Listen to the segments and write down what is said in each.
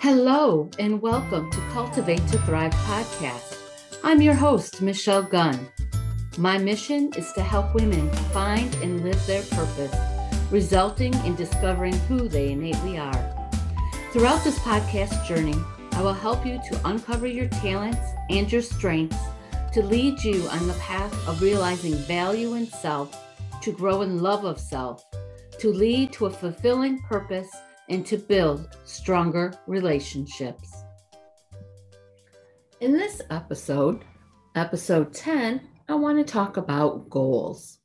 Hello, and welcome to Cultivate to Thrive podcast. I'm your host, Michelle Gunn. My mission is to help women find and live their purpose, resulting in discovering who they innately are. Throughout this podcast journey, I will help you to uncover your talents and your strengths to lead you on the path of realizing value in self, to grow in love of self, to lead to a fulfilling purpose and to build stronger relationships. In this episode, episode 10, I want to talk about goals.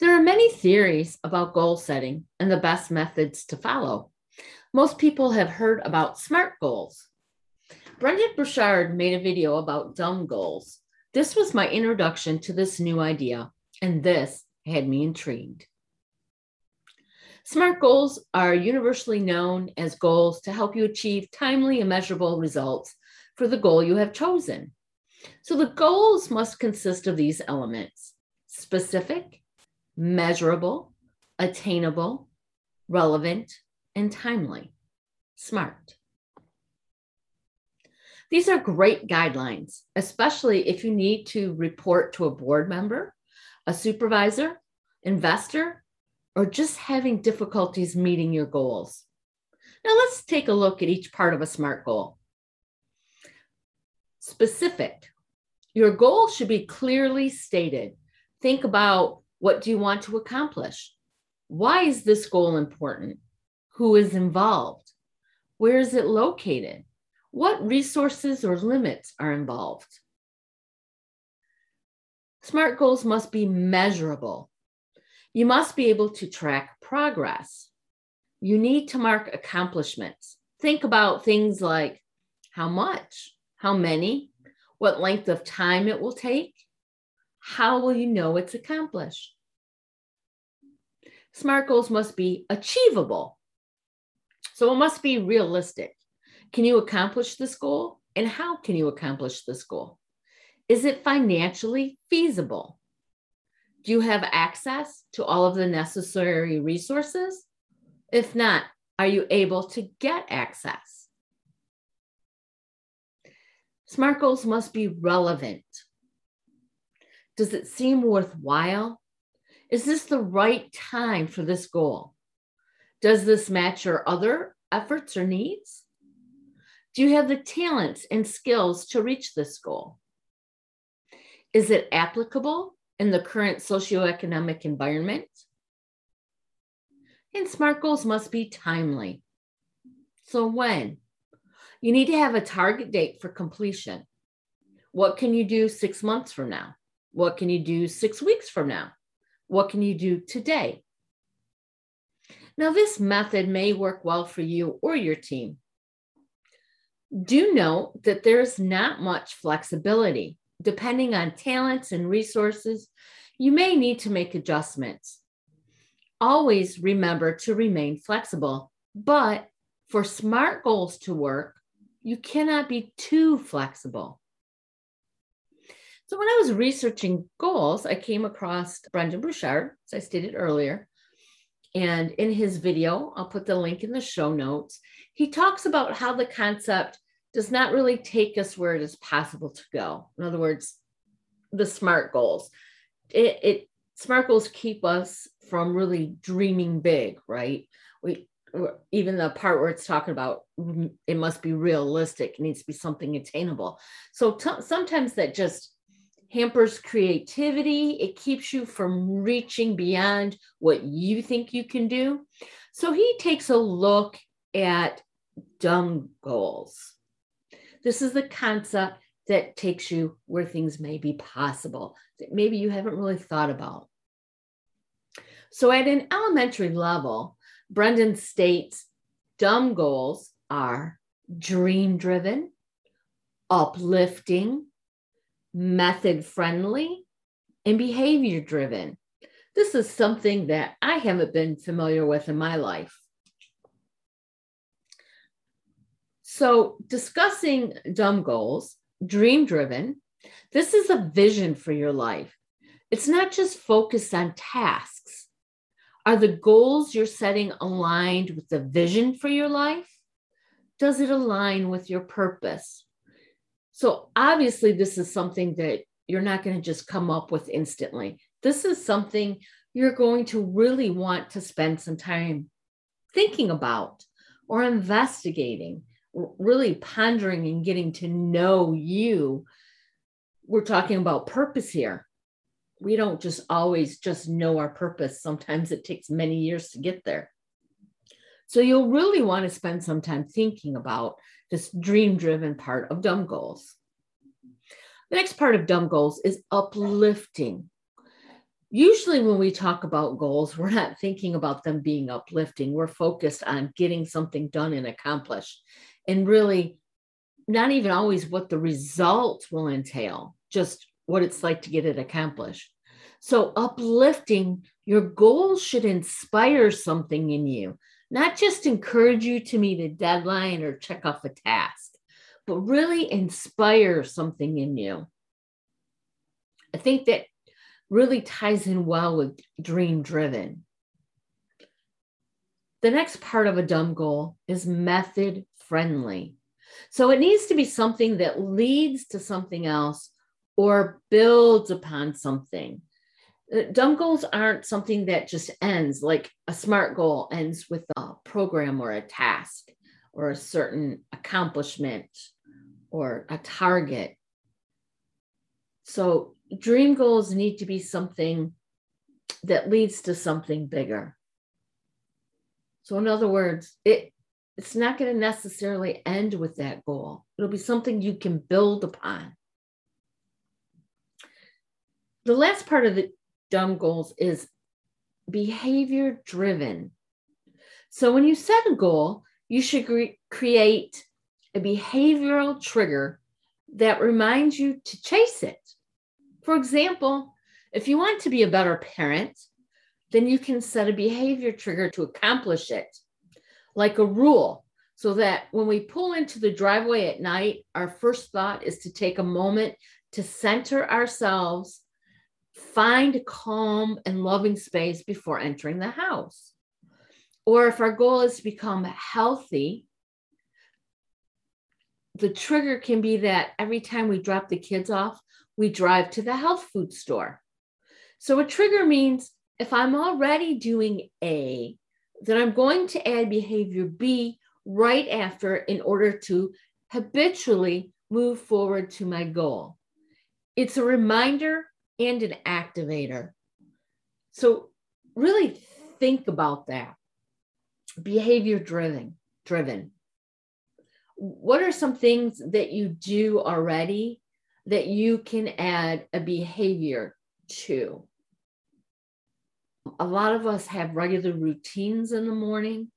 There are many theories about goal setting and the best methods to follow. Most people have heard about SMART goals. Brendon Burchard made a video about dumb goals. This was my introduction to this new idea, and this had me intrigued. SMART goals are universally known as goals to help you achieve timely and measurable results for the goal you have chosen. So the goals must consist of these elements specific, measurable, attainable, relevant, and timely. SMART. These are great guidelines, especially if you need to report to a board member, a supervisor, investor, or just having difficulties meeting your goals. Now, let's take a look at each part of a SMART goal. Specific. Your goal should be clearly stated. Think about what do you want to accomplish? Why is this goal important? Who is involved? Where is it located? What resources or limits are involved? SMART goals must be measurable. You must be able to track progress. You need to mark accomplishments. Think about things like how much, how many, what length of time it will take. How will you know it's accomplished? SMART goals must be achievable. So it must be realistic. Can you accomplish this goal? And how can you accomplish this goal? Is it financially feasible? Do you have access to all of the necessary resources? If not, are you able to get access? SMART goals must be relevant. Does it seem worthwhile? Is this the right time for this goal? Does this match your other efforts or needs? Do you have the talents and skills to reach this goal? Is it applicable in the current socioeconomic environment. And SMART goals must be timely. So, when? You need to have a target date for completion. What can you do six months from now? What can you do six weeks from now? What can you do today? Now, this method may work well for you or your team. Do note that there is not much flexibility depending on talents and resources, you may need to make adjustments. Always remember to remain flexible, but for SMART goals to work, you cannot be too flexible. So, when I was researching goals, I came across Brendon Burchard, as I stated earlier. And in his video, I'll put the link in the show notes, he talks about how the concept does not really take us where it is possible to go. In other words, the SMART goals. It, it SMART goals keep us from really dreaming big, right? We even the part where it's talking about mm, it must be realistic, it needs to be something attainable. So t- sometimes that just hampers creativity. It keeps you from reaching beyond what you think you can do. So he takes a look at dumb goals. This is the concept that takes you where things may be possible that maybe you haven't really thought about. So, at an elementary level, Brendon states dumb goals are dream driven, uplifting, method friendly, and behavior driven. This is something that I haven't been familiar with in my life. So, discussing dumb goals, dream driven, this is a vision for your life. It's not just focused on tasks. Are the goals you're setting aligned with the vision for your life? Does it align with your purpose? So, obviously, this is something that you're not going to just come up with instantly. This is something you're going to really want to spend some time thinking about or investigating, really pondering and getting to know you. We're talking about purpose here. We don't just always just know our purpose. Sometimes it takes many years to get there. So you'll really want to spend some time thinking about this dream driven part of dumb goals. The next part of dumb goals is uplifting. Usually, when we talk about goals, we're not thinking about them being uplifting. We're focused on getting something done and accomplished, and really not even always what the result will entail, just what it's like to get it accomplished. So, uplifting your goals should inspire something in you, not just encourage you to meet a deadline or check off a task but really inspire something in you. I think that really ties in well with dream driven. The next part of a dumb goal is method friendly. So it needs to be something that leads to something else or builds upon something. Uh, dumb goals aren't something that just ends like a smart goal ends with a program or a task or a certain accomplishment or a target. So, dream goals need to be something that leads to something bigger. So, in other words, it it's not going to necessarily end with that goal. It'll be something you can build upon. The last part of the dumb goals is behavior driven. So when you set a goal, you should cre- create a behavioral trigger that reminds you to chase it. For example, if you want to be a better parent, then you can set a behavior trigger to accomplish it, like a rule, so that when we pull into the driveway at night, our first thought is to take a moment to center ourselves, find calm and loving space before entering the house. Or if our goal is to become healthy, the trigger can be that every time we drop the kids off, we drive to the health food store. So a trigger means if I'm already doing A, then I'm going to add behavior B right after in order to habitually move forward to my goal. It's a reminder and an activator. So really think about that. Behavior driven, driven what are some things that you do already that you can add a behavior to? A lot of us have regular routines in the morning.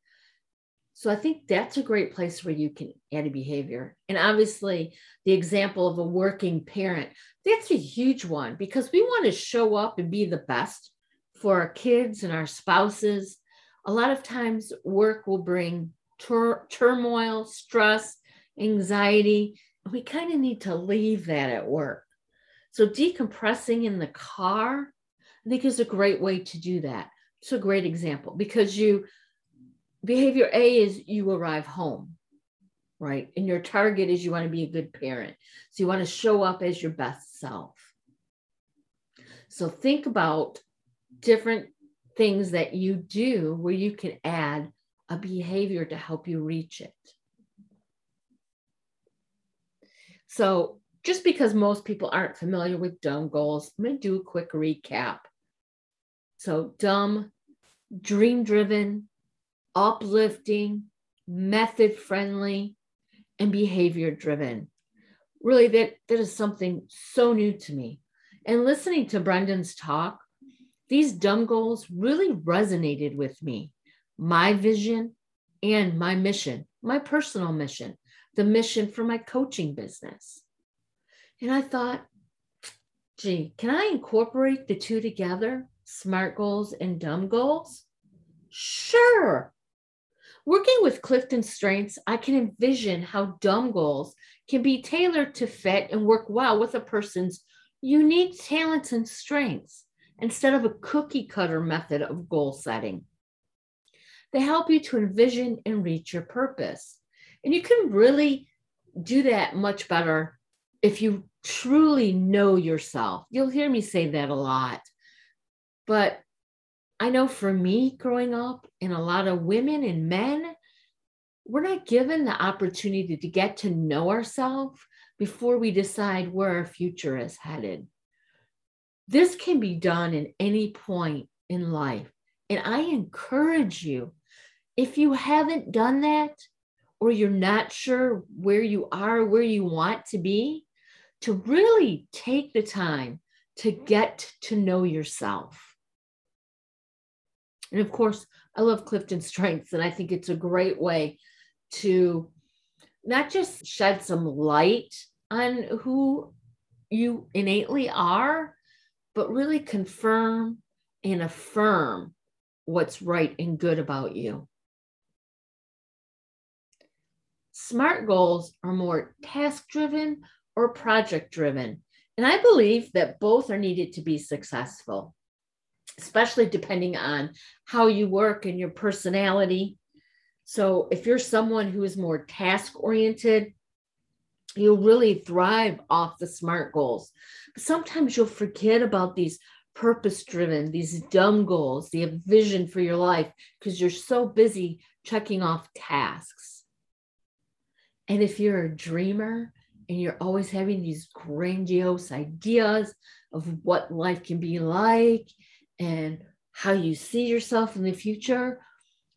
So I think that's a great place where you can add a behavior. And obviously, the example of a working parent, that's a huge one because we want to show up and be the best for our kids and our spouses. A lot of times, work will bring tur- turmoil, stress, anxiety. We kind of need to leave that at work. So, decompressing in the car, I think, is a great way to do that. It's a great example because you, behavior A is you arrive home, right? And your target is you want to be a good parent. So, you want to show up as your best self. So, think about different things that you do where you can add a behavior to help you reach it. So, just because most people aren't familiar with dumb goals, I'm going to do a quick recap. So, dumb, dream driven, uplifting, method friendly, and behavior driven. Really, that, that is something so new to me. And listening to Brendon's talk, these dumb goals really resonated with me my vision and my mission, my personal mission, the mission for my coaching business. And I thought, gee, can I incorporate the two together, SMART goals and dumb goals? Sure. Working with Clifton Strengths, I can envision how dumb goals can be tailored to fit and work well with a person's unique talents and strengths instead of a cookie cutter method of goal setting. They help you to envision and reach your purpose. And you can really do that much better if you truly know yourself. You'll hear me say that a lot. But I know for me growing up, and a lot of women and men, we're not given the opportunity to get to know ourselves before we decide where our future is headed. This can be done in any point in life. And I encourage you, if you haven't done that, or you're not sure where you are, where you want to be, to really take the time to get to know yourself. And of course, I love Clifton Strengths, and I think it's a great way to not just shed some light on who you innately are, but really confirm and affirm what's right and good about you. SMART goals are more task driven or project driven. And I believe that both are needed to be successful, especially depending on how you work and your personality. So, if you're someone who is more task oriented, you'll really thrive off the SMART goals. But sometimes you'll forget about these purpose driven, these dumb goals, the vision for your life, because you're so busy checking off tasks. And if you're a dreamer and you're always having these grandiose ideas of what life can be like and how you see yourself in the future,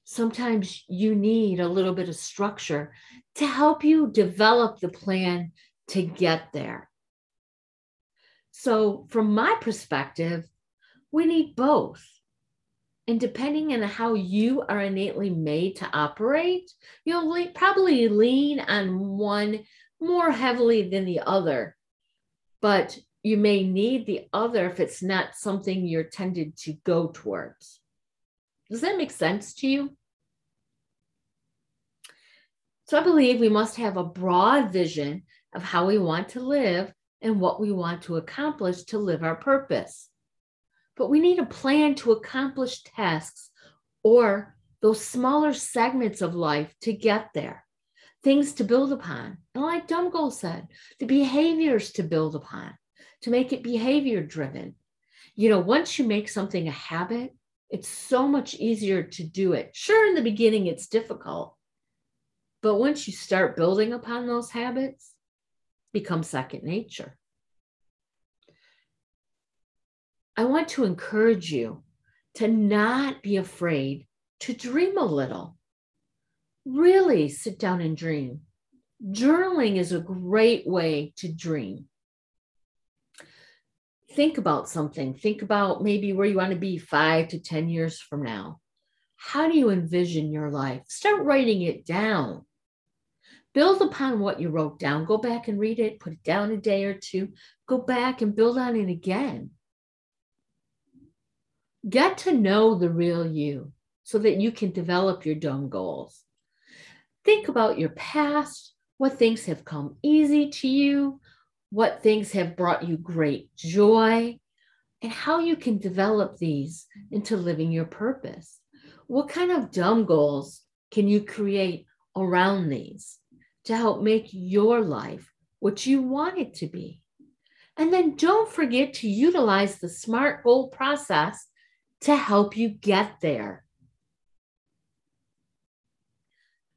sometimes you need a little bit of structure to help you develop the plan to get there. So, from my perspective, we need both. And depending on how you are innately made to operate, you'll probably lean on one more heavily than the other. But you may need the other if it's not something you're tended to go towards. Does that make sense to you? So I believe we must have a broad vision of how we want to live and what we want to accomplish to live our purpose but we need a plan to accomplish tasks or those smaller segments of life to get there, things to build upon. And like Dumgoal said, the behaviors to build upon, to make it behavior driven. You know, once you make something a habit, it's so much easier to do it. Sure, in the beginning, it's difficult. But once you start building upon those habits, become second nature. I want to encourage you to not be afraid to dream a little. Really sit down and dream. Journaling is a great way to dream. Think about something. Think about maybe where you want to be five to 10 years from now. How do you envision your life? Start writing it down. Build upon what you wrote down. Go back and read it, put it down a day or two, go back and build on it again. Get to know the real you so that you can develop your dumb goals. Think about your past, what things have come easy to you, what things have brought you great joy, and how you can develop these into living your purpose. What kind of dumb goals can you create around these to help make your life what you want it to be? And then don't forget to utilize the SMART goal process to help you get there.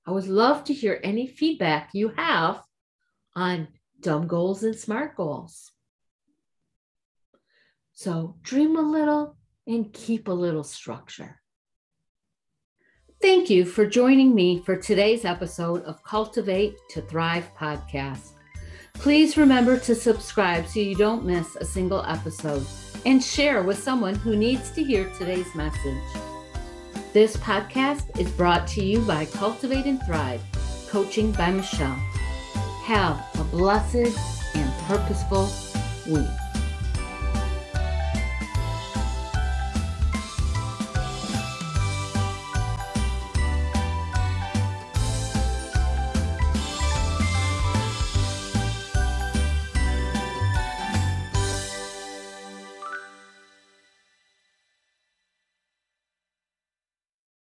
I would love to hear any feedback you have on dumb goals and smart goals. So dream a little and keep a little structure. Thank you for joining me for today's episode of Cultivate to Thrive podcast. Please remember to subscribe so you don't miss a single episode and share with someone who needs to hear today's message. This podcast is brought to you by Cultivate and Thrive, coaching by Michelle. Have a blessed and purposeful week.